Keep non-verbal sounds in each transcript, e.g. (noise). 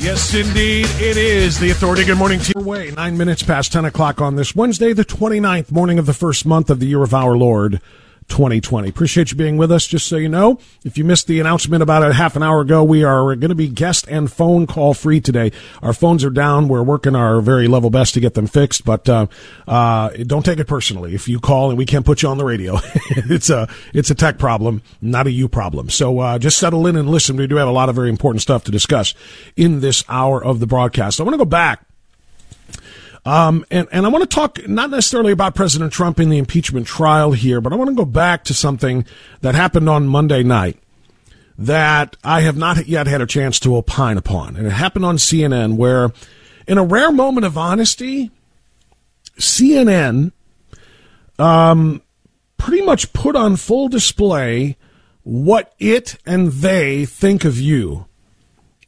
Yes, indeed, it is the authority. Good morning to your way. Nine minutes past 10 o'clock on this Wednesday, the 29th morning of the first month of the year of our Lord, 2020. Appreciate you being with us. Just so you know, if you missed the announcement about a half an hour ago, we are going to be guest and phone call free today. Our phones are down. We're working our very level best to get them fixed, but uh, uh, don't take it personally. If you call and we can't put you on the radio, (laughs) it's a it's a tech problem, not a you problem. So uh, just settle in and listen. We do have a lot of very important stuff to discuss in this hour of the broadcast. I want to go back um, and, and I want to talk not necessarily about President Trump in the impeachment trial here, but I want to go back to something that happened on Monday night that I have not yet had a chance to opine upon. And it happened on CNN where, in a rare moment of honesty, CNN um, pretty much put on full display what it and they think of you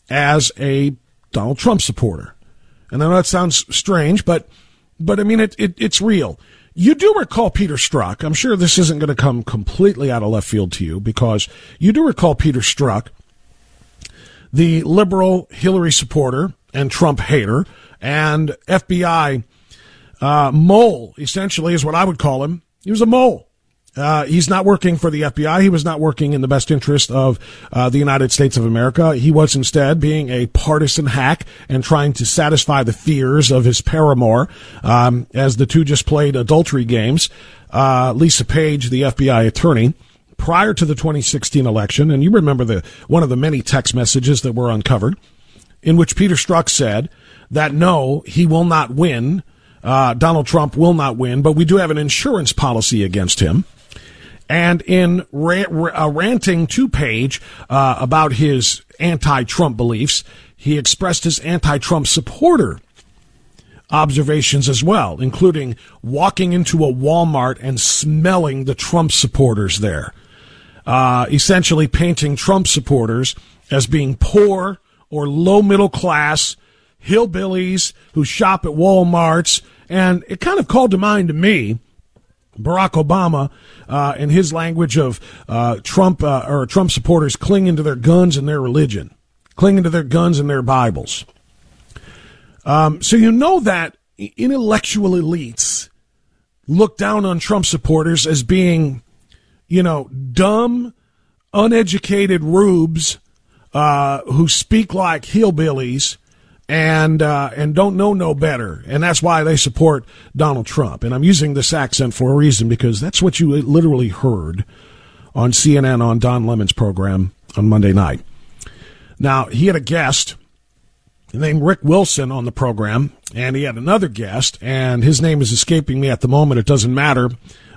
as a Donald Trump supporter. And I know that sounds strange, but but I mean it, it it's real. You do recall Peter Strzok. I'm sure this isn't going to come completely out of left field to you because you do recall Peter Strzok, the liberal Hillary supporter and Trump hater and FBI uh, mole, essentially, is what I would call him. He was a mole. Uh, he's not working for the FBI. He was not working in the best interest of uh, the United States of America. He was instead being a partisan hack and trying to satisfy the fears of his paramour. Um, as the two just played adultery games, uh, Lisa Page, the FBI attorney, prior to the 2016 election, and you remember the one of the many text messages that were uncovered, in which Peter Strzok said that no, he will not win. Uh, Donald Trump will not win, but we do have an insurance policy against him and in a ranting two page uh, about his anti-Trump beliefs, he expressed his anti-Trump supporter observations as well, including walking into a Walmart and smelling the Trump supporters there, uh, essentially painting Trump supporters as being poor or low middle class hillbillies who shop at Walmarts. And it kind of called to mind to me Barack Obama, uh, in his language of uh, Trump uh, or Trump supporters clinging to their guns and their religion, clinging to their guns and their Bibles. Um, so you know that intellectual elites look down on Trump supporters as being, you know, dumb, uneducated rubes uh, who speak like hillbillies and uh, and don't know no better, and that's why they support Donald Trump. And I'm using this accent for a reason because that's what you literally heard on CNN on Don Lemon's program on Monday night. Now he had a guest named Rick Wilson on the program, and he had another guest, and his name is escaping me at the moment. It doesn't matter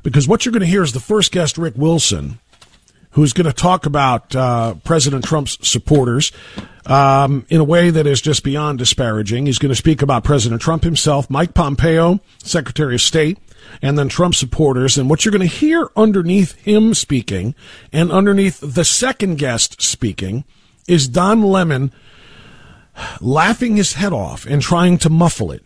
because what you're going to hear is the first guest, Rick Wilson, who's going to talk about uh, President Trump's supporters um, in a way that is just beyond disparaging. He's going to speak about President Trump himself, Mike Pompeo, Secretary of State, and then Trump supporters. And what you're going to hear underneath him speaking and underneath the second guest speaking is Don Lemon laughing his head off and trying to muffle it.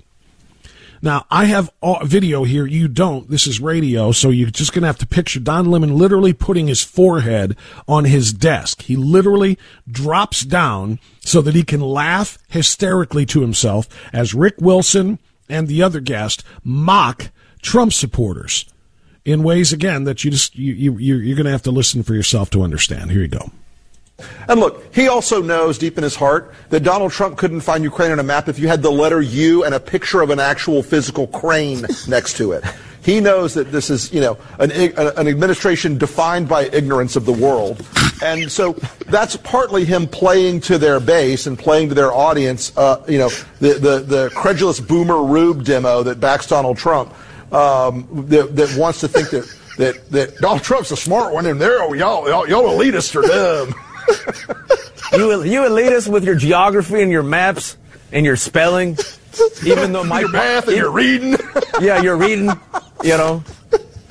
Now, I have video here. You don't. This is radio, so you're just going to have to picture Don Lemon literally putting his forehead on his desk. He literally drops down so that he can laugh hysterically to himself as Rick Wilson and the other guest mock Trump supporters in ways, again, that you just, you, you, you're going to have to listen for yourself to understand. Here you go. And look, he also knows deep in his heart that Donald Trump couldn't find Ukraine on a map if you had the letter U and a picture of an actual physical crane (laughs) next to it. He knows that this is, you know, an, an administration defined by ignorance of the world. And so that's partly him playing to their base and playing to their audience, uh, you know, the, the, the credulous boomer rube demo that backs Donald Trump, um, that, that wants to think that, that, that Donald Trump's a smart one and they're, y'all, y'all, y'all elitists (laughs) are dumb you you elitist with your geography and your maps and your spelling, even though my your math and your reading. yeah, you're reading. You know,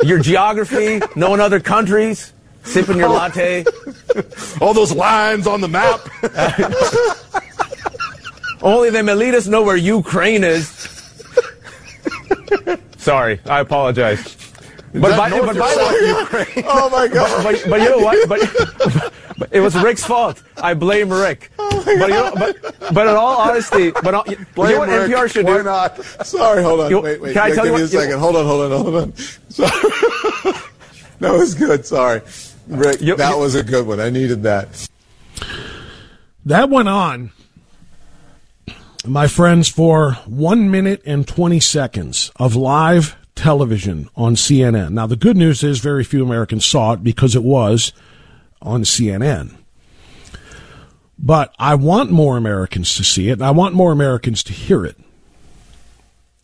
your geography, knowing other countries, sipping your latte. All those lines on the map. (laughs) Only them elitists know where Ukraine is. Sorry, I apologize. But by, but by the way, oh my God! But, but, but, you know what? But, (laughs) but, it was Rick's fault. I blame Rick. (laughs) Oh but, you know, but but in all honesty, but all, blame you know what Rick. NPR should Why do? not? Sorry, hold on. You, wait, wait. Can I tell give you me what, a second. hold on, hold on, hold on. Sorry. (laughs) that was good. Sorry, Rick. You, that was a good one. I needed that. That went on my friends, for one minute and 20 seconds of live television on CNN. Now, the good news is very few Americans saw it because it was on CNN. But I want more Americans to see it, and I want more Americans to hear it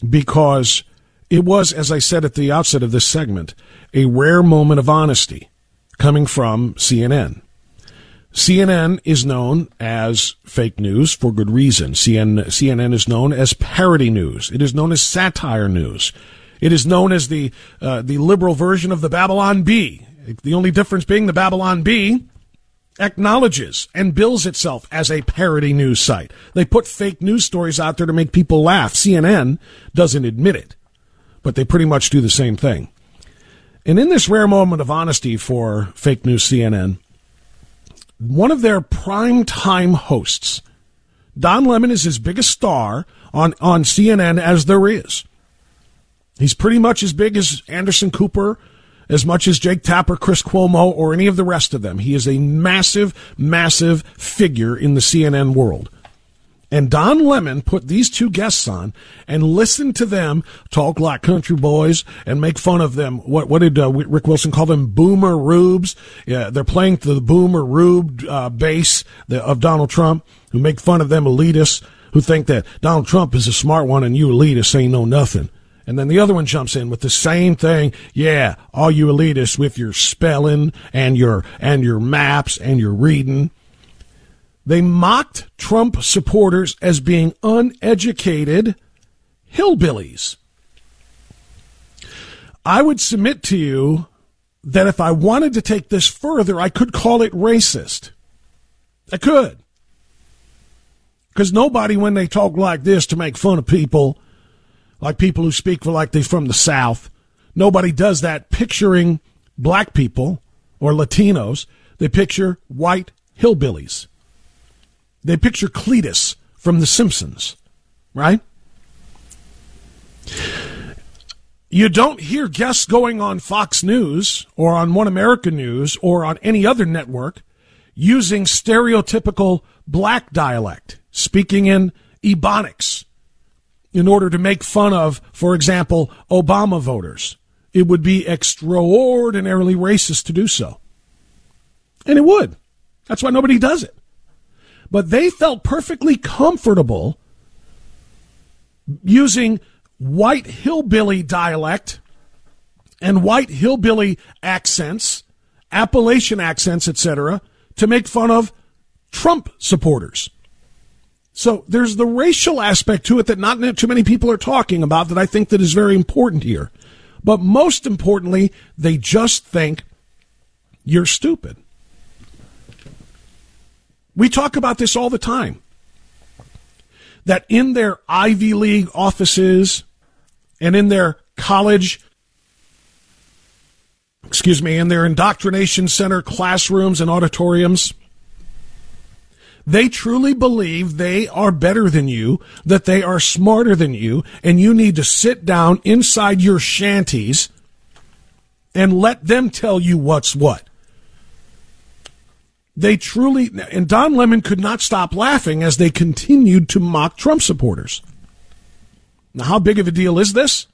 because it was, as I said at the outset of this segment, a rare moment of honesty coming from CNN. CNN is known as fake news for good reason. CNN is known as parody news. It is known as satire news. It is known as the uh, the liberal version of the Babylon Bee. The only difference being the Babylon Bee acknowledges and bills itself as a parody news site. They put fake news stories out there to make people laugh. CNN doesn't admit it, but they pretty much do the same thing. And in this rare moment of honesty for fake news CNN, one of their prime time hosts, Don Lemon is his biggest star on, on CNN as there is. He's pretty much as big as Anderson Cooper, as much as Jake Tapper, Chris Cuomo, or any of the rest of them. He is a massive, massive figure in the CNN world. And Don Lemon put these two guests on and listened to them talk like country boys and make fun of them. What, what did uh, Rick Wilson call them? Boomer rubes. Yeah, they're playing the boomer rube uh, base of Donald Trump, who make fun of them elitists who think that Donald Trump is a smart one and you elitists ain't know nothing. And then the other one jumps in with the same thing. Yeah, all you elitists with your spelling and your and your maps and your reading. They mocked Trump supporters as being uneducated hillbillies. I would submit to you that if I wanted to take this further, I could call it racist. I could. Because nobody, when they talk like this to make fun of people, like people who speak for like they're from the South, nobody does that picturing black people or Latinos. They picture white hillbillies. They picture Cletus from The Simpsons, right? You don't hear guests going on Fox News or on One America News or on any other network using stereotypical black dialect, speaking in Ebonics in order to make fun of, for example, Obama voters. It would be extraordinarily racist to do so. And it would. That's why nobody does it. But they felt perfectly comfortable using white hillbilly dialect and white hillbilly accents, Appalachian accents, etc., to make fun of Trump supporters. So there's the racial aspect to it that not too many people are talking about that I think that is very important here. But most importantly, they just think you're stupid. We talk about this all the time. That in their Ivy League offices and in their college, excuse me, in their indoctrination center classrooms and auditoriums, they truly believe they are better than you, that they are smarter than you, and you need to sit down inside your shanties and let them tell you what's what. They truly, and Don Lemon could not stop laughing as they continued to mock Trump supporters. Now, how big of a deal is this?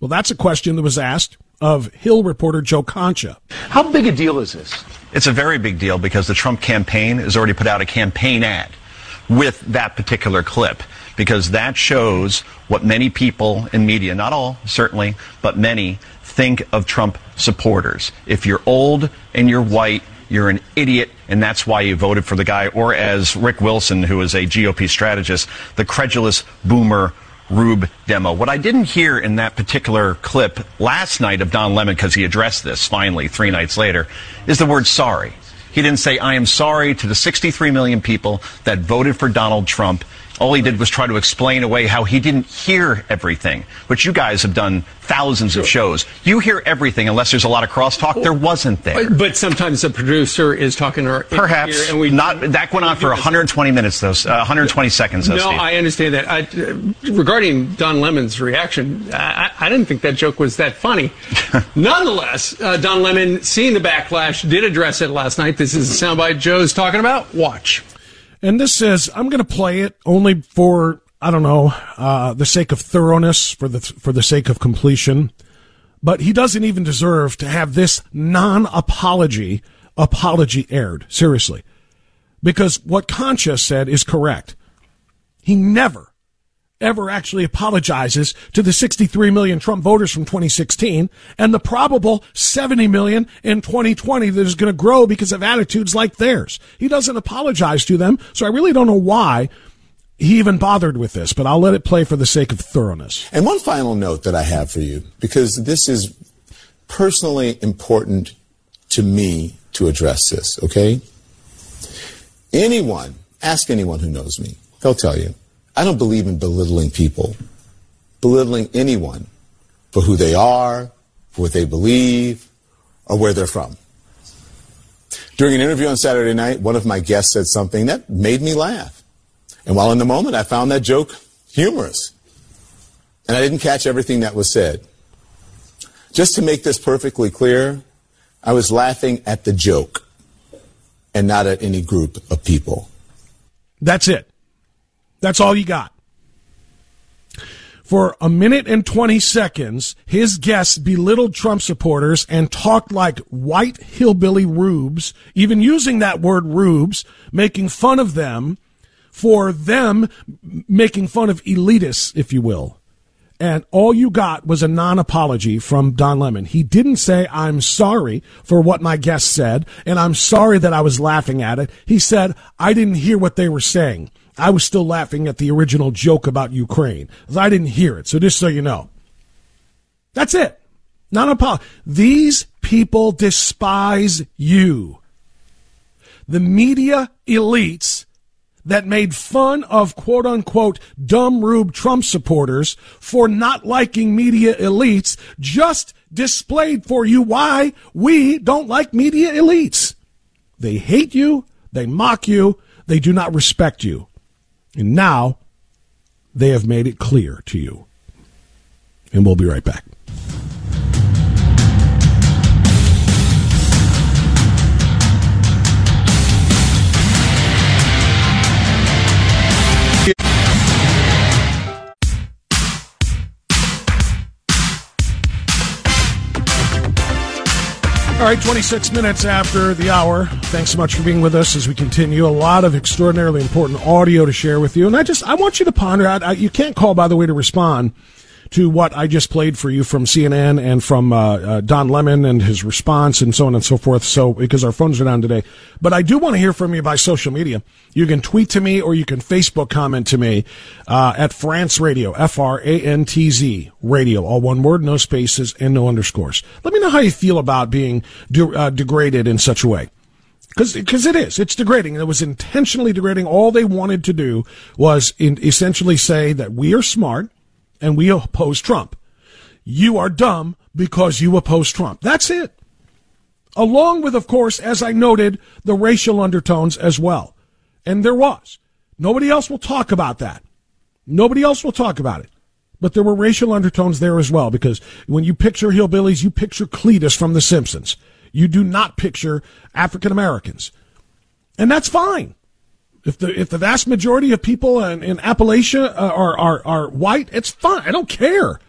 Well, that's a question that was asked of Hill reporter Joe Concha. How big a deal is this? It's a very big deal because the Trump campaign has already put out a campaign ad with that particular clip because that shows what many people in media, not all certainly, but many, think of Trump supporters. If you're old and you're white, you're an idiot, and that's why you voted for the guy. Or as Rick Wilson, who is a GOP strategist, the credulous boomer Rube demo. What I didn't hear in that particular clip last night of Don Lemon, because he addressed this finally three nights later, is the word sorry. He didn't say, I am sorry to the 63 million people that voted for Donald Trump all he did was try to explain away how he didn't hear everything, which you guys have done thousands of shows. You hear everything unless there's a lot of crosstalk. There wasn't there. But sometimes the producer is talking or perhaps and we not. That went on for 120 minutes, though. Uh, 120 seconds. Though, no, Steve. I understand that. I, uh, regarding Don Lemon's reaction, I, I, didn't think that joke was that funny. (laughs) Nonetheless, uh, Don Lemon, seeing the backlash, did address it last night. This is the soundbite Joe's talking about. Watch. And this says, I'm going to play it only for, I don't know, uh, the sake of thoroughness, for the, for the sake of completion. But he doesn't even deserve to have this non apology apology aired. Seriously. Because what Concha said is correct. He never, ever actually apologizes to the 63 million Trump voters from 2016 and the probable 70 million in 2020 that is going to grow because of attitudes like theirs. He doesn't apologize to them, so I really don't know why he even bothered with this, but I'll let it play for the sake of thoroughness. And one final note that I have for you, because this is personally important to me to address this, okay? Anyone, ask anyone who knows me, they'll tell you I don't believe in belittling people, belittling anyone for who they are, for what they believe, or where they're from. During an interview on Saturday night, one of my guests said something that made me laugh. And while in the moment, I found that joke humorous. And I didn't catch everything that was said. Just to make this perfectly clear, I was laughing at the joke and not at any group of people. That's it. That's all you got. For a minute and 20 seconds, his guests belittled Trump supporters and talked like white hillbilly rubes, even using that word rubes, making fun of them for them making fun of elitists, if you will. And all you got was a non apology from Don Lemon. He didn't say, I'm sorry for what my guest said, and I'm sorry that I was laughing at it. He said, I didn't hear what they were saying. I was still laughing at the original joke about Ukraine. I didn't hear it. So just so you know. That's it. Not a pol- These people despise you. The media elites that made fun of quote unquote dumb Rube Trump supporters for not liking media elites just displayed for you why we don't like media elites. They hate you. They mock you. They do not respect you. And now they have made it clear to you. And we'll be right back. All right, 26 minutes after the hour. Thanks so much for being with us as we continue. A lot of extraordinarily important audio to share with you. And I just, I want you to ponder out. You can't call, by the way, to respond to what I just played for you from CNN and from uh, uh, Don Lemon and his response and so on and so forth. So because our phones are down today, but I do want to hear from you by social media. You can tweet to me or you can Facebook comment to me uh, at Frantz Radio, F R A N T Z Radio, all one word, no spaces and no underscores. Let me know how you feel about being de- uh, degraded in such a way because it is it's degrading it was intentionally degrading all they wanted to do was in, essentially say that we are smart and we oppose Trump. You are dumb because you oppose Trump. That's it. Along with, of course, as I noted, the racial undertones as well. And there was. Nobody else will talk about that. Nobody else will talk about it. But there were racial undertones there as well because when you picture hillbillies, you picture Cletus from The Simpsons. You do not picture African Americans. And that's fine. If the if the vast majority of people in, in Appalachia uh, are, are are white, it's fine. I don't care.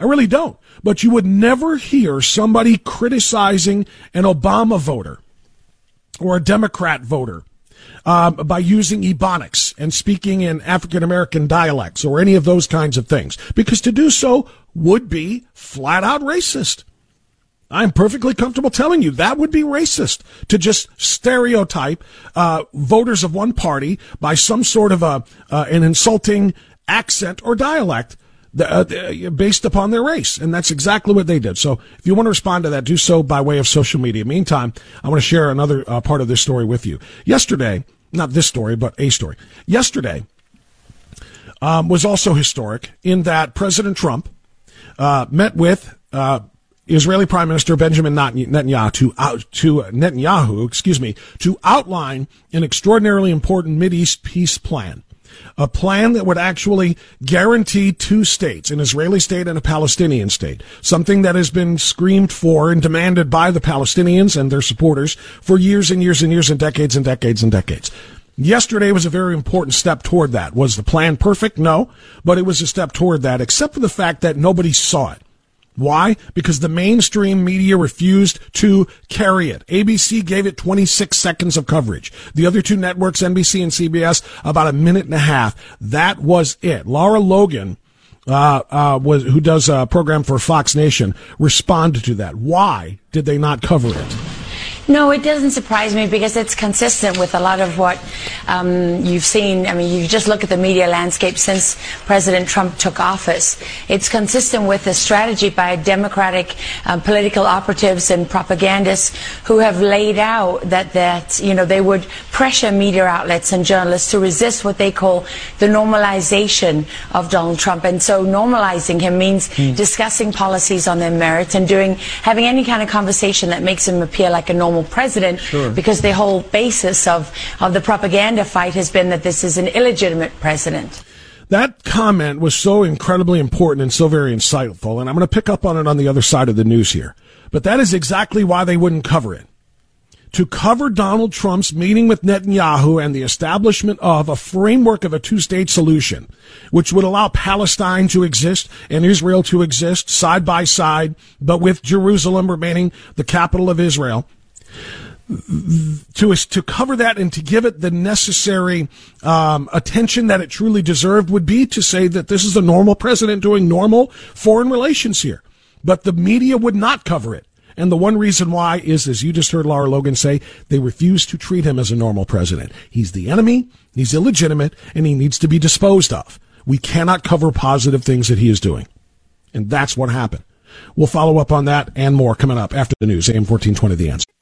I really don't. But you would never hear somebody criticizing an Obama voter or a Democrat voter um, by using Ebonics and speaking in African American dialects or any of those kinds of things, because to do so would be flat out racist. I'm perfectly comfortable telling you that would be racist to just stereotype uh, voters of one party by some sort of a uh, an insulting accent or dialect uh, based upon their race, and that's exactly what they did. So, if you want to respond to that, do so by way of social media. Meantime, I want to share another uh, part of this story with you. Yesterday, not this story, but a story. Yesterday um, was also historic in that President Trump uh, met with uh, Israeli Prime Minister Benjamin Netanyahu to, out, to uh, Netanyahu, excuse me, to outline an extraordinarily important East peace plan. A plan that would actually guarantee two states, an Israeli state and a Palestinian state. Something that has been screamed for and demanded by the Palestinians and their supporters for years and years and years and decades and decades and decades. Yesterday was a very important step toward that. Was the plan perfect? No, but it was a step toward that, except for the fact that nobody saw it. Why? Because the mainstream media refused to carry it. ABC gave it 26 seconds of coverage. The other two networks, NBC and CBS, about a minute and a half. That was it. Lara Logan, uh, uh, was, who does a program for Fox Nation, responded to that. Why did they not cover it? No, it doesn't surprise me because it's consistent with a lot of what um, you've seen. I mean, you just look at the media landscape since President Trump took office. It's consistent with the strategy by Democratic uh, political operatives and propagandists who have laid out that that you know they would pressure media outlets and journalists to resist what they call the normalization of Donald Trump. And so, normalizing him means mm. discussing policies on their merits and doing having any kind of conversation that makes him appear like a normal normal president sure. because the whole basis of, of the propaganda fight has been that this is an illegitimate president. That comment was so incredibly important and so very insightful, and I'm going to pick up on it on the other side of the news here. But that is exactly why they wouldn't cover it to cover Donald Trump's meeting with Netanyahu and the establishment of a framework of a two state solution, which would allow Palestine to exist and Israel to exist side by side, but with Jerusalem remaining the capital of Israel to to cover that and to give it the necessary um, attention that it truly deserved would be to say that this is a normal president doing normal foreign relations here, but the media would not cover it. And the one reason why is, as you just heard Lara Logan say, they refuse to treat him as a normal president. He's the enemy, he's illegitimate, and he needs to be disposed of. We cannot cover positive things that he is doing. And that's what happened. We'll follow up on that and more coming up after the news. AM 1420 The Answer.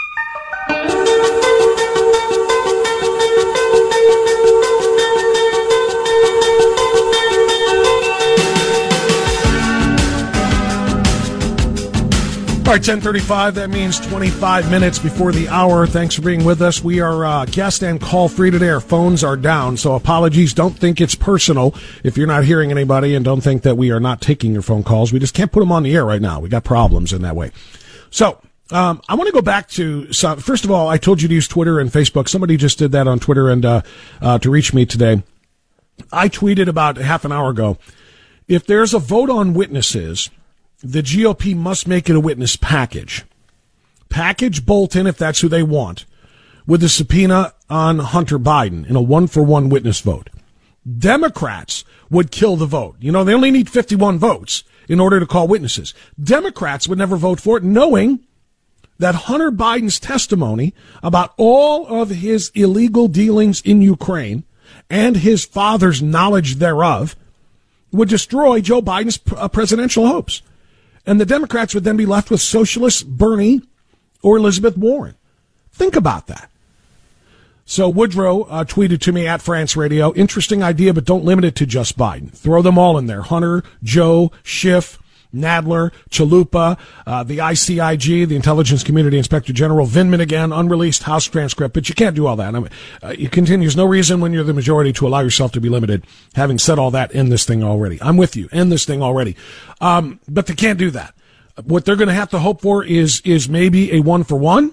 All right, 1035, that means 25 minutes before the hour. Thanks for being with us. We are uh, guest and call free today. Our phones are down, so apologies. Don't think it's personal if you're not hearing anybody, and don't think that we are not taking your phone calls. We just can't put them on the air right now. We got problems in that way. So, um, I want to go back to some, first of all, I told you to use Twitter and Facebook. Somebody just did that on Twitter and uh, uh, to reach me today. I tweeted about half an hour ago. If there's a vote on witnesses, the GOP must make it a witness package. package Bolton, if that's who they want, with a subpoena on Hunter Biden in a one for one witness vote. Democrats would kill the vote. You know, they only need 51 votes in order to call witnesses. Democrats would never vote for it, knowing that Hunter Biden's testimony about all of his illegal dealings in Ukraine and his father's knowledge thereof would destroy Joe Biden's uh, presidential hopes. And the Democrats would then be left with socialist Bernie or Elizabeth Warren. Think about that. So Woodrow uh, tweeted to me at Frantz Radio, interesting idea, but don't limit it to just Biden. Throw them all in there. Hunter, Joe, Schiff, Nadler, Chalupa, uh, the ICIG, the Intelligence Community Inspector General, Vindman again, unreleased House transcript, but you can't do all that. I mean, uh, it continues. No reason when you're the majority to allow yourself to be limited. Having said all that, end this thing already. I'm with you. End this thing already. Um, but they can't do that. What they're going to have to hope for is, is maybe a one for one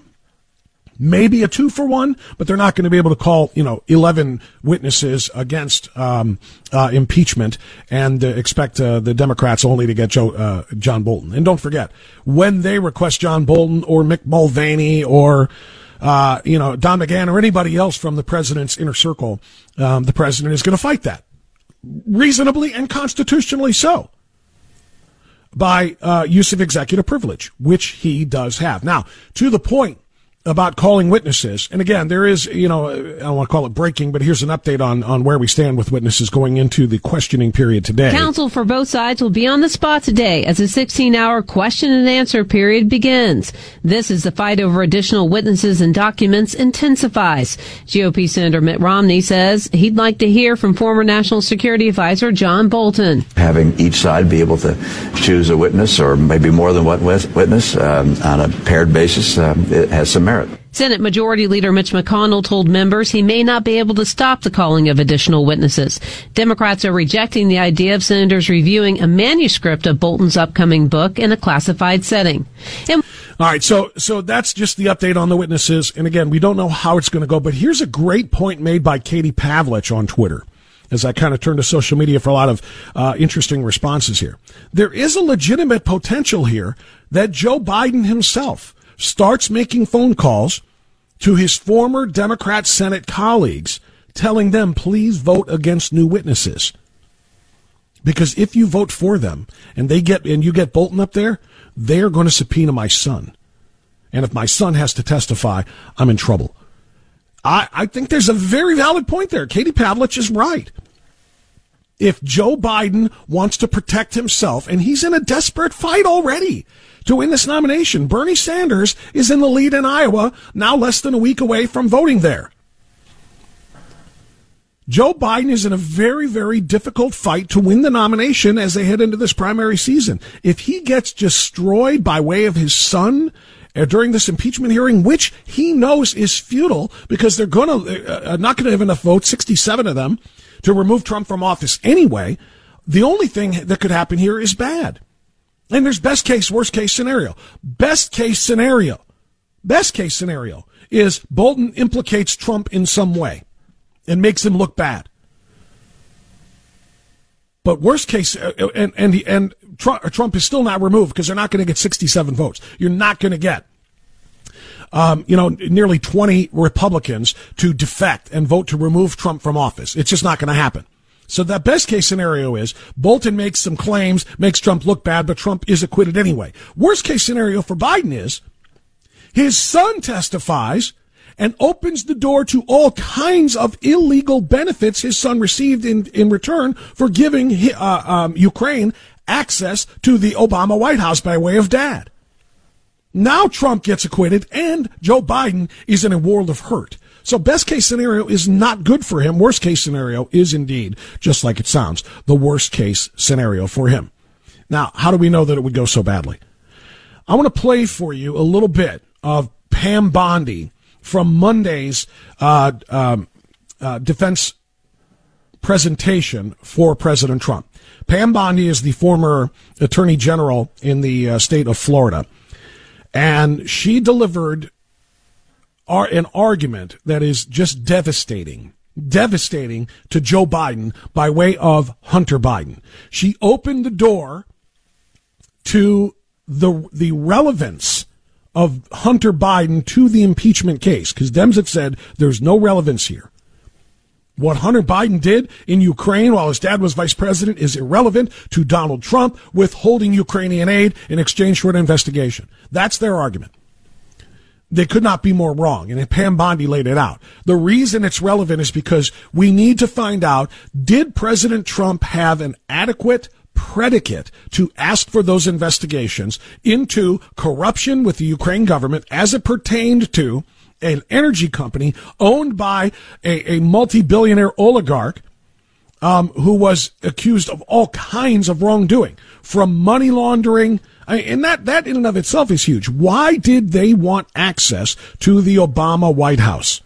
maybe a two for one, but they're not going to be able to call, you know, 11 witnesses against um, uh, impeachment and uh, expect uh, the Democrats only to get Joe, uh, John Bolton. And don't forget, when they request John Bolton or Mick Mulvaney or uh, you know, Don McGahn or anybody else from the president's inner circle, um, the president is going to fight that reasonably and constitutionally so by uh, use of executive privilege, which he does have. Now, to the point about calling witnesses. And again, there is, you know, I don't want to call it breaking, but here's an update on, on where we stand with witnesses going into the questioning period today. Counsel for both sides will be on the spot today as a 16 hour question and answer period begins. This is the fight over additional witnesses and documents intensifies. GOP Senator Mitt Romney says he'd like to hear from former National Security Advisor John Bolton. Having each side be able to choose a witness or maybe more than one witness um, on a paired basis um, it has some merit. Senate Majority Leader Mitch McConnell told members he may not be able to stop the calling of additional witnesses. Democrats are rejecting the idea of senators reviewing a manuscript of Bolton's upcoming book in a classified setting. And- all right, so so that's just the update on the witnesses. And again, we don't know how it's going to go, but here's a great point made by Katie Pavlich on Twitter as I kind of turn to social media for a lot of uh, interesting responses here. There is a legitimate potential here that Joe Biden himself starts making phone calls to his former Democrat Senate colleagues, telling them, please vote against new witnesses. Because if you vote for them and they get, and you get Bolton up there, they are going to subpoena my son. And if my son has to testify, I'm in trouble. I, I think there's a very valid point there. Katie Pavlich is right. If Joe Biden wants to protect himself, and he's in a desperate fight already, to win this nomination. Bernie Sanders is in the lead in Iowa, now less than a week away from voting there. Joe Biden is in a very, very difficult fight to win the nomination as they head into this primary season. If he gets destroyed by way of his son uh, during this impeachment hearing, which he knows is futile because they're going to uh, uh not going to have enough votes, 67 of them, to remove Trump from office anyway. The only thing that could happen here is bad. And there's best case, worst case scenario. Best case scenario, best case scenario is Bolton implicates Trump in some way and makes him look bad. But worst case, uh, and and and Trump is still not removed because they're not going to get 67 votes. You're not going to get, um, you know, nearly 20 Republicans to defect and vote to remove Trump from office. It's just not going to happen. So the best case scenario is Bolton makes some claims, makes Trump look bad, but Trump is acquitted anyway. Worst case scenario for Biden is his son testifies and opens the door to all kinds of illegal benefits his son received in, in return for giving uh, um, Ukraine access to the Obama White House by way of dad. Now Trump gets acquitted and Joe Biden is in a world of hurt. So best case scenario is not good for him. Worst case scenario is indeed, just like it sounds, the worst case scenario for him. Now, how do we know that it would go so badly? I want to play for you a little bit of Pam Bondi from Monday's uh, um, uh, defense presentation for President Trump. Pam Bondi is the former attorney general in the uh, state of Florida, and she delivered are an argument that is just devastating devastating to Joe Biden by way of Hunter Biden. She opened the door to the the relevance of Hunter Biden to the impeachment case because Dems have said there's no relevance here. What Hunter Biden did in Ukraine while his dad was vice president is irrelevant to Donald Trump withholding Ukrainian aid in exchange for an investigation. That's their argument. They could not be more wrong. And Pam Bondi laid it out. The reason it's relevant is because we need to find out, did President Trump have an adequate predicate to ask for those investigations into corruption with the Ukraine government as it pertained to an energy company owned by a, a multi-billionaire oligarch um, who was accused of all kinds of wrongdoing, from money laundering, and that that in and of itself is huge. Why did they want access to the Obama White House?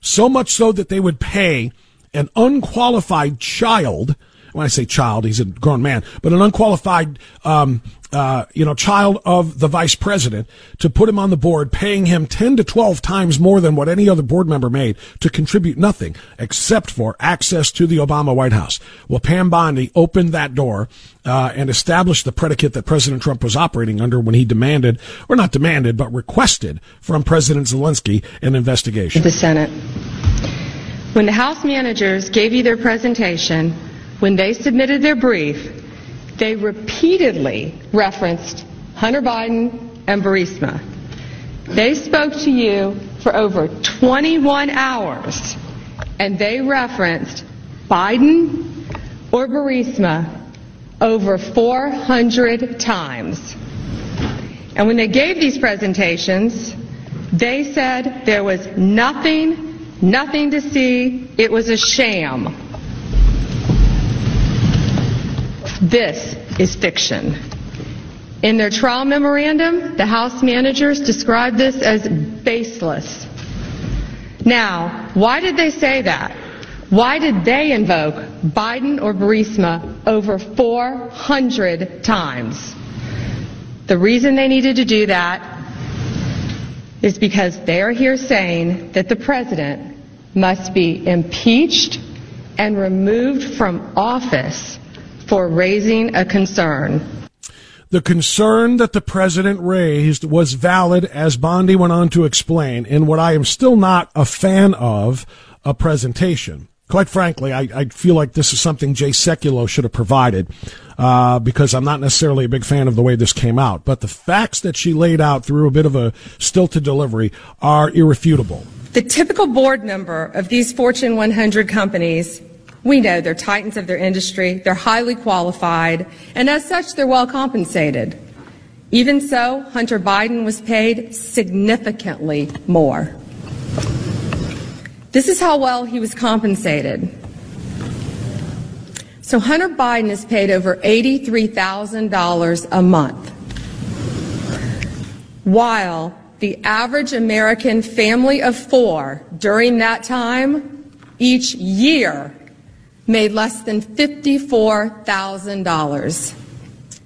So much so that they would pay an unqualified child. When I say child, he's a grown man, but an unqualified um, uh, you know, child of the vice president to put him on the board, paying him 10 to 12 times more than what any other board member made to contribute nothing except for access to the Obama White House. Well, Pam Bondi opened that door uh, and established the predicate that President Trump was operating under when he demanded, or not demanded, but requested from President Zelensky an investigation. The Senate. When the House managers gave you their presentation, when they submitted their brief, they repeatedly referenced Hunter Biden and Burisma. They spoke to you for over 21 hours, and they referenced Biden or Burisma over 400 times. And when they gave these presentations, they said there was nothing, nothing to see. It was a sham. This is fiction. In their trial memorandum, the House managers described this as baseless. Now, why did they say that? Why did they invoke Biden or Burisma over 400 times? The reason they needed to do that is because they are here saying that the president must be impeached and removed from office for raising a concern. The concern that the president raised was valid, as Bondi went on to explain, in what I am still not a fan of a presentation. Quite frankly, I, I feel like this is something Jay Sekulow should have provided uh, because I'm not necessarily a big fan of the way this came out. But the facts that she laid out through a bit of a stilted delivery are irrefutable. The typical board member of these Fortune 100 companies we know they're titans of their industry, they're highly qualified, and as such, they're well compensated. Even so, Hunter Biden was paid significantly more. This is how well he was compensated. So Hunter Biden is paid over $83,000 a month, while the average American family of four during that time each year made less than $54,000.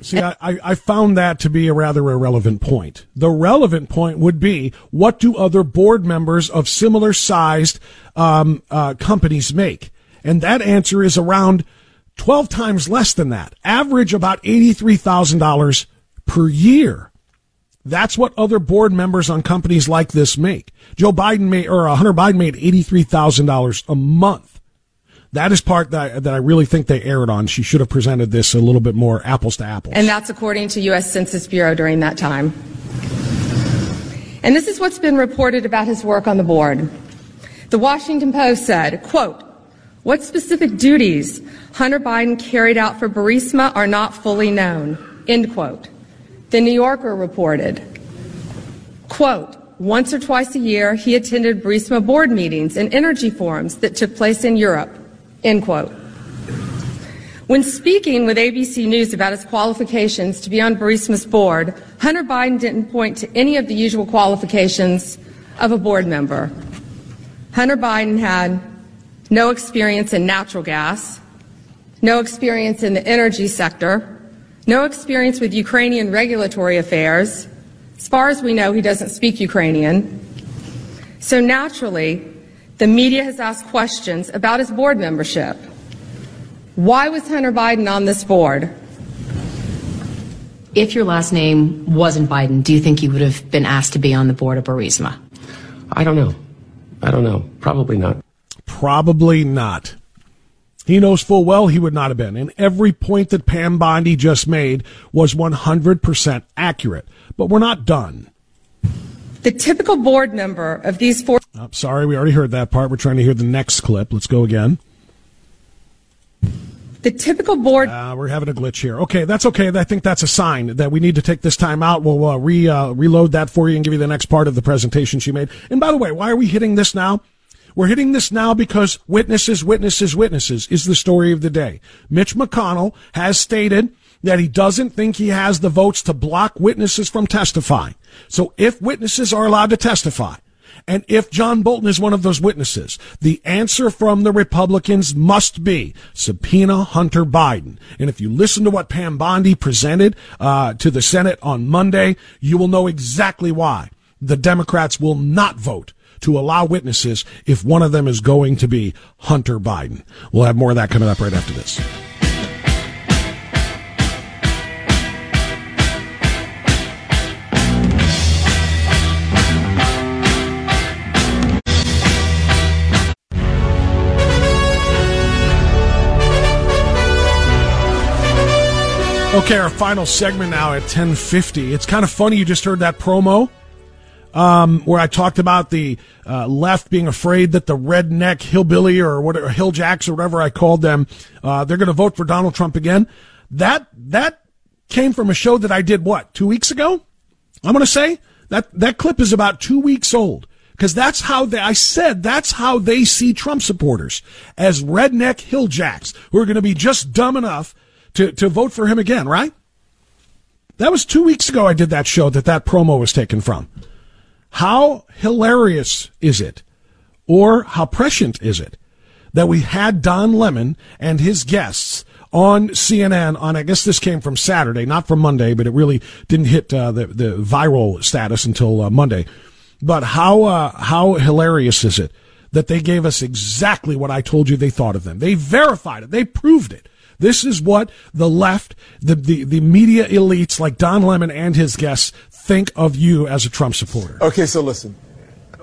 See, I, I found that to be a rather irrelevant point. The relevant point would be what do other board members of similar sized um, uh, companies make? And that answer is around 12 times less than that. Average about $83,000 per year. That's what other board members on companies like this make. Joe Biden made, or Hunter Biden made $83,000 a month. That is part that, that I really think they erred on. She should have presented this a little bit more apples to apples. And that's according to U.S. Census Bureau during that time. And this is what's been reported about his work on the board. The Washington Post said, quote, what specific duties Hunter Biden carried out for Burisma are not fully known, end quote. The New Yorker reported, quote, once or twice a year, he attended Burisma board meetings and energy forums that took place in Europe. End quote. When speaking with ABC News about his qualifications to be on Burisma's board, Hunter Biden didn't point to any of the usual qualifications of a board member. Hunter Biden had no experience in natural gas, no experience in the energy sector, no experience with Ukrainian regulatory affairs. As far as we know, he doesn't speak Ukrainian. So naturally, the media has asked questions about his board membership. Why was Hunter Biden on this board? if your last name wasn't Biden, do you think you would have been asked to be on the board of Burisma? I don't know. I don't know. Probably not. Probably not. He knows full well he would not have been. And every point that Pam Bondi just made was 100% accurate. But we're not done. The typical board member of these four. Oh, sorry, we already heard that part. We're trying to hear the next clip. Let's go again. The typical board. Uh, we're having a glitch here. Okay, that's okay. I think that's a sign that we need to take this time out. We'll uh, re uh, reload that for you and give you the next part of the presentation she made. And by the way, why are we hitting this now? We're hitting this now because witnesses, witnesses, witnesses is the story of the day. Mitch McConnell has stated that he doesn't think he has the votes to block witnesses from testifying. So if witnesses are allowed to testify, and if John Bolton is one of those witnesses, the answer from the Republicans must be subpoena Hunter Biden. And if you listen to what Pam Bondi presented uh, to the Senate on Monday, you will know exactly why the Democrats will not vote to allow witnesses if one of them is going to be Hunter Biden. We'll have more of that coming up right after this. Okay, our final segment now at 1050. It's kind of funny you just heard that promo um, where I talked about the uh, left being afraid that the redneck hillbilly or whatever, hilljacks or whatever I called them, uh, they're going to vote for Donald Trump again. That, that came from a show that I did what, two weeks ago? I'm going to say that, that clip is about two weeks old because that's how they, I said that's how they see Trump supporters as redneck hilljacks who are going to be just dumb enough to, to vote for him again, right? That was two weeks ago I did that show that that promo was taken from. How hilarious is it, or how prescient is it, that we had Don Lemon and his guests on CNN on, I guess this came from Saturday, not from Monday, but it really didn't hit uh, the, the viral status until uh, Monday. But how, uh, how hilarious is it that they gave us exactly what I told you they thought of them? They verified it. They proved it. This is what the left, the, the, the media elites like Don Lemon and his guests think of you as a Trump supporter. Okay, so listen.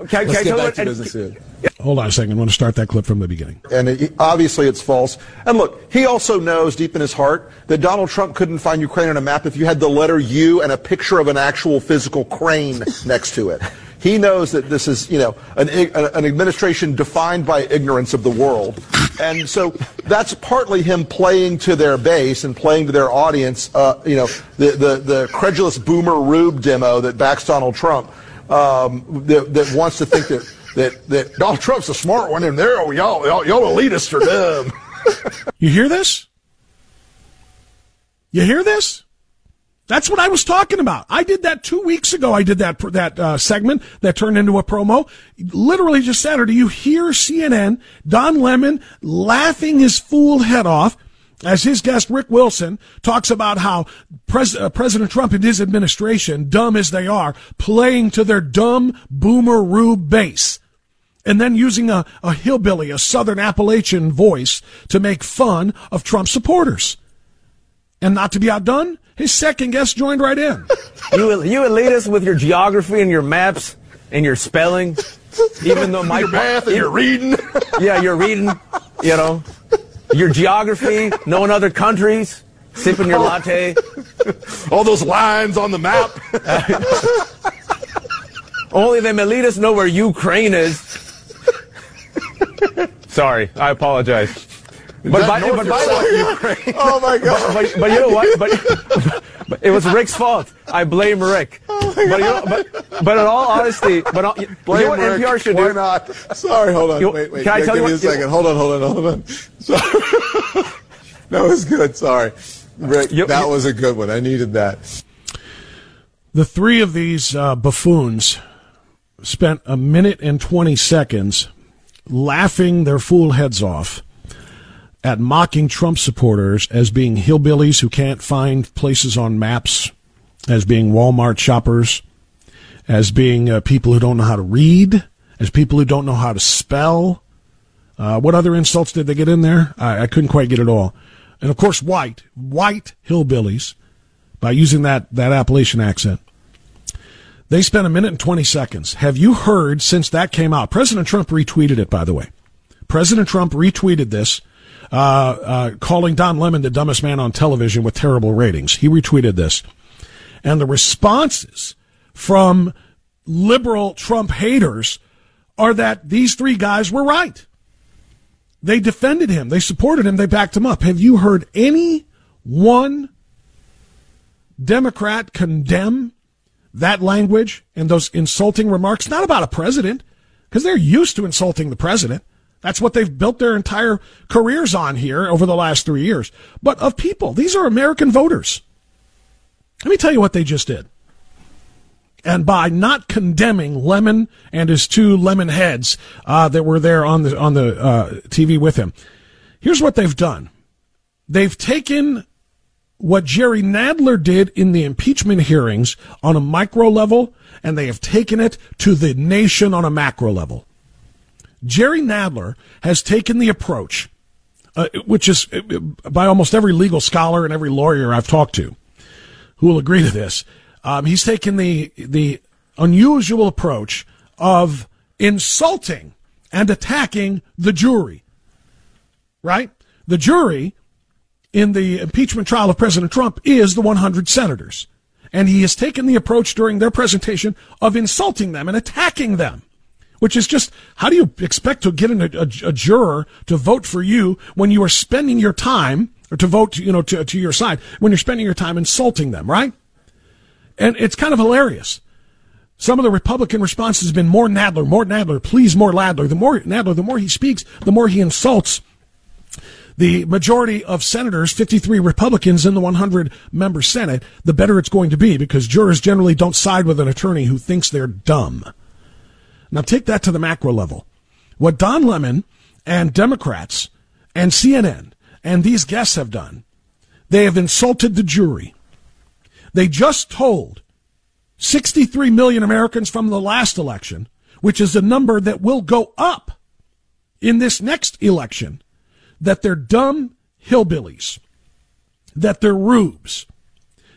Can, Let's can get I back to you- business here. Hold on a second. I want to start that clip from the beginning. And it, obviously it's false. And look, he also knows deep in his heart that Donald Trump couldn't find Ukraine on a map if you had the letter U and a picture of an actual physical crane (laughs) next to it. He knows that this is, you know, an, an administration defined by ignorance of the world. And so that's partly him playing to their base and playing to their audience, uh, you know, the, the, the credulous boomer Rube demo that backs Donald Trump, um, that, that wants to think that, that, that Donald Trump's a smart one and they're, y'all, y'all, y'all elitists are dumb. You hear this? You hear this? That's what I was talking about. I did that two weeks ago. I did that that uh, segment that turned into a promo. Literally just Saturday, you hear CNN, Don Lemon laughing his fool head off as his guest Rick Wilson talks about how Pres- uh, President Trump and his administration, dumb as they are, playing to their dumb boomer rube base and then using a, a hillbilly, a southern Appalachian voice to make fun of Trump supporters. And not to be outdone, his second guest joined right in. (laughs) You, you elitists with your geography and your maps and your spelling, even though my Your math and your reading. (laughs) yeah, your reading, you know, your geography, knowing other countries, sipping your latte. (laughs) All those lines on the map. Only them elitists know where Ukraine is. Sorry, I apologize. But by, but by the way, (laughs) Oh, my God. But, but you know what? But, but it was Rick's fault. I blame Rick. but, you know, but but in all honesty, but all, you Blame know what Rick. NPR should Why do? not? Sorry, hold on. You- wait, wait. can I Give tell you me what- a second. Hold on, hold on, hold on. Sorry. (laughs) that was good. Sorry. Rick, that was a good one. I needed that. The three of these uh, buffoons spent a minute and 20 seconds laughing their fool heads off at mocking Trump supporters as being hillbillies who can't find places on maps, as being Walmart shoppers, as being uh, people who don't know how to read, as people who don't know how to spell. Uh, what other insults did they get in there? I, I couldn't quite get it all. And of course, white, white hillbillies by using that, that Appalachian accent. They spent a minute and 20 seconds. Have you heard since that came out? President Trump retweeted it, by the way. President Trump retweeted this, uh, uh, calling Don Lemon the dumbest man on television with terrible ratings. He retweeted this. And the responses from liberal Trump haters are that these three guys were right. They defended him. They supported him. They backed him up. Have you heard any one Democrat condemn that language and those insulting remarks? Not about a president, because they're used to insulting the president. That's what they've built their entire careers on here over the last three years. But of people, these are American voters. Let me tell you what they just did. And by not condemning Lemon and his two lemon heads uh, that were there on the on the uh, TV with him, here's what they've done: they've taken what Jerry Nadler did in the impeachment hearings on a micro level, and they have taken it to the nation on a macro level. Jerry Nadler has taken the approach, uh, which is uh, by almost every legal scholar and every lawyer I've talked to, who will agree to this um, he's taken the the unusual approach of insulting and attacking the jury. Right? The jury in the impeachment trial of President Trump is the 100 senators. And he has taken the approach during their presentation of insulting them and attacking them, which is just how do you expect to get a, a, a juror to vote for you when you are spending your time or to vote, you know, to, to your side when you're spending your time insulting them, right? And it's kind of hilarious. Some of the Republican response has been more Nadler, more Nadler, please more Nadler. The more Nadler, the more he speaks, the more he insults the majority of senators, 53 Republicans in the 100 member Senate, the better it's going to be because jurors generally don't side with an attorney who thinks they're dumb. Now take that to the macro level. What Don Lemon and Democrats and CNN and these guests have done, they have insulted the jury. They just told 63 million Americans from the last election, which is a number that will go up in this next election, that they're dumb hillbillies, that they're rubes,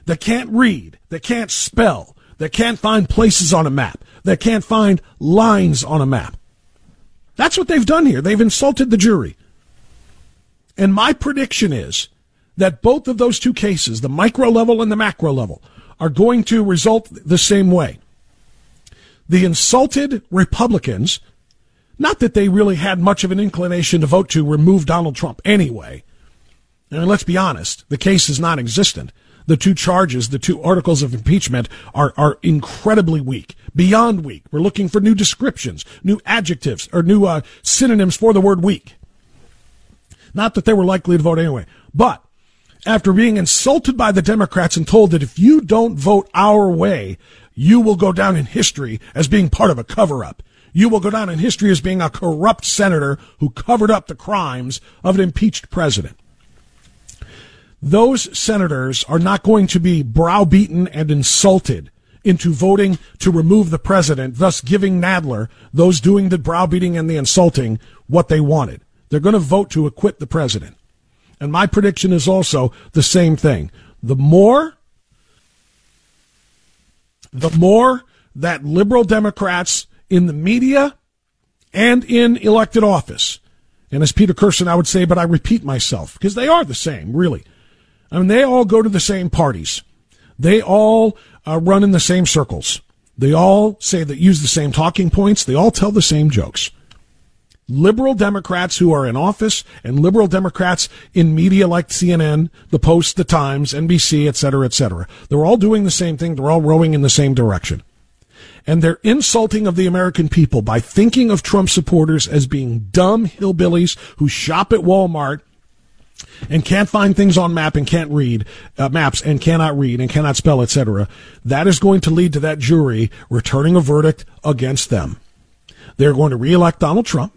that can't read, that can't spell, that can't find places on a map, that can't find lines on a map. That's what they've done here. They've insulted the jury. And my prediction is that both of those two cases, the micro level and the macro level, are going to result the same way. The insulted Republicans, not that they really had much of an inclination to vote to remove Donald Trump anyway. And let's be honest, the case is non existent. The two charges, the two articles of impeachment are, are incredibly weak, beyond weak. We're looking for new descriptions, new adjectives, or new uh, synonyms for the word weak. Not that they were likely to vote anyway. But after being insulted by the Democrats and told that if you don't vote our way, you will go down in history as being part of a cover up. You will go down in history as being a corrupt senator who covered up the crimes of an impeached president. Those senators are not going to be browbeaten and insulted into voting to remove the president, thus giving Nadler, those doing the browbeating and the insulting, what they wanted. They're going to vote to acquit the president. And my prediction is also the same thing. The more, the more that liberal Democrats in the media and in elected office, and as Peter Kirsten, I would say, but I repeat myself, because they are the same, really. I mean, they all go to the same parties. They all uh, run in the same circles. They all say that use the same talking points. They all tell the same jokes liberal Democrats who are in office and liberal Democrats in media like CNN, the Post, the Times, NBC, etc., cetera, et cetera. They're all doing the same thing. They're all rowing in the same direction. And they're insulting of the American people by thinking of Trump supporters as being dumb hillbillies who shop at Walmart and can't find things on map and can't read uh, maps and cannot read and cannot spell, etc. That is going to lead to that jury returning a verdict against them. They're going to reelect Donald Trump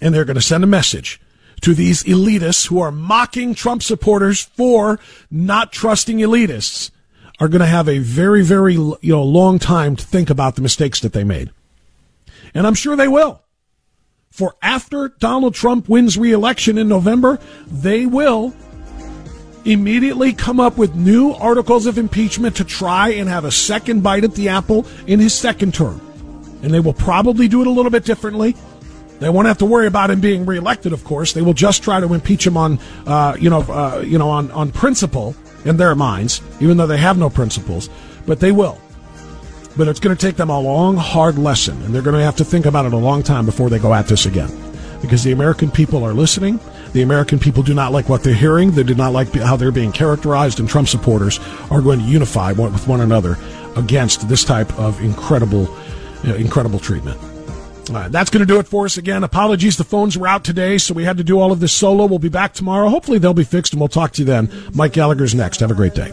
and they're going to send a message to these elitists who are mocking Trump supporters for not trusting elitists are going to have a very, very you know long time to think about the mistakes that they made, and I'm sure they will. For after Donald Trump wins re-election in November, they will immediately come up with new articles of impeachment to try and have a second bite at the apple in his second term. And they will probably do it a little bit differently. They won't have to worry about him being reelected, of course. They will just try to impeach him on, uh, you know, uh, you know, on, on principle in their minds, even though they have no principles. But they will. But it's going to take them a long, hard lesson, and they're going to have to think about it a long time before they go at this again. Because the American people are listening. The American people do not like what they're hearing. They do not like how they're being characterized, and Trump supporters are going to unify with one another against this type of incredible, you know, incredible treatment. All right, that's going to do it for us again. Apologies, the phones were out today, so we had to do all of this solo. We'll be back tomorrow. Hopefully, they'll be fixed, and we'll talk to you then. Mike Gallagher's next. Have a great day.